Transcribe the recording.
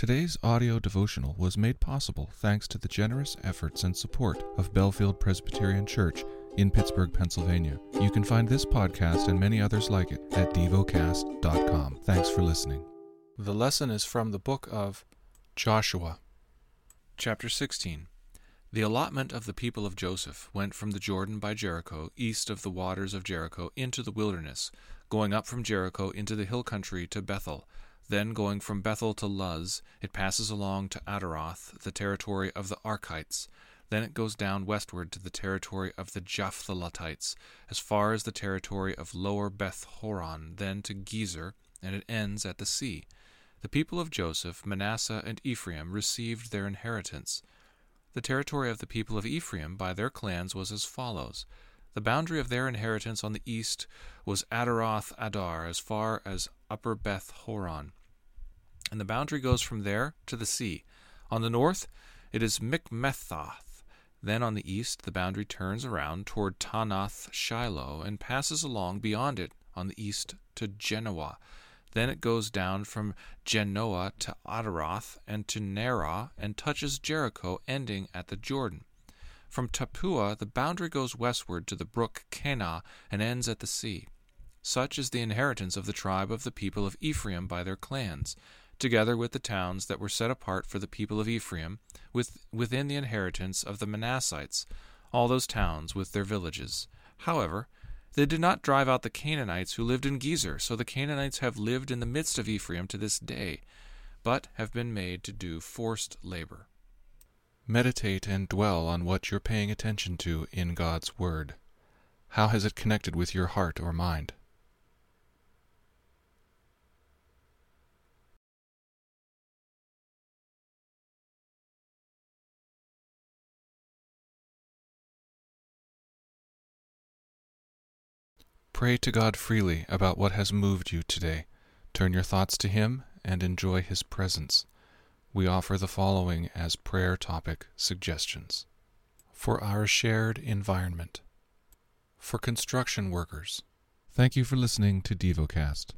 Today's audio devotional was made possible thanks to the generous efforts and support of Bellefield Presbyterian Church in Pittsburgh, Pennsylvania. You can find this podcast and many others like it at devocast.com. Thanks for listening. The lesson is from the book of Joshua, chapter 16. The allotment of the people of Joseph went from the Jordan by Jericho, east of the waters of Jericho, into the wilderness, going up from Jericho into the hill country to Bethel then, going from Bethel to Luz, it passes along to Ataroth, the territory of the Archites. Then it goes down westward to the territory of the Japhletites, as far as the territory of lower Beth Horon, then to Gezer, and it ends at the sea. The people of Joseph, Manasseh, and Ephraim received their inheritance. The territory of the people of Ephraim by their clans was as follows. The boundary of their inheritance on the east was Ataroth Addar, as far as upper Beth Horon and the boundary goes from there to the sea. On the north, it is Michmethath. Then on the east, the boundary turns around toward Taanath Shiloh and passes along beyond it on the east to Janoah. Then it goes down from Janoah to Ataroth and to Naarah and touches Jericho, ending at the Jordan. From Tappuah, the boundary goes westward to the brook Kanah and ends at the sea. Such is the inheritance of the tribe of the people of Ephraim by their clans together with the towns that were set apart for the people of Ephraim, with, within the inheritance of the Manassites, all those towns with their villages. However, they did not drive out the Canaanites who lived in Gezer, so the Canaanites have lived in the midst of Ephraim to this day, but have been made to do forced labor. Meditate and dwell on what you're paying attention to in God's Word. How has it connected with your heart or mind? Pray to God freely about what has moved you today. Turn your thoughts to Him and enjoy His presence. We offer the following as prayer topic suggestions for our shared environment, for construction workers. Thank you for listening to DevoCast.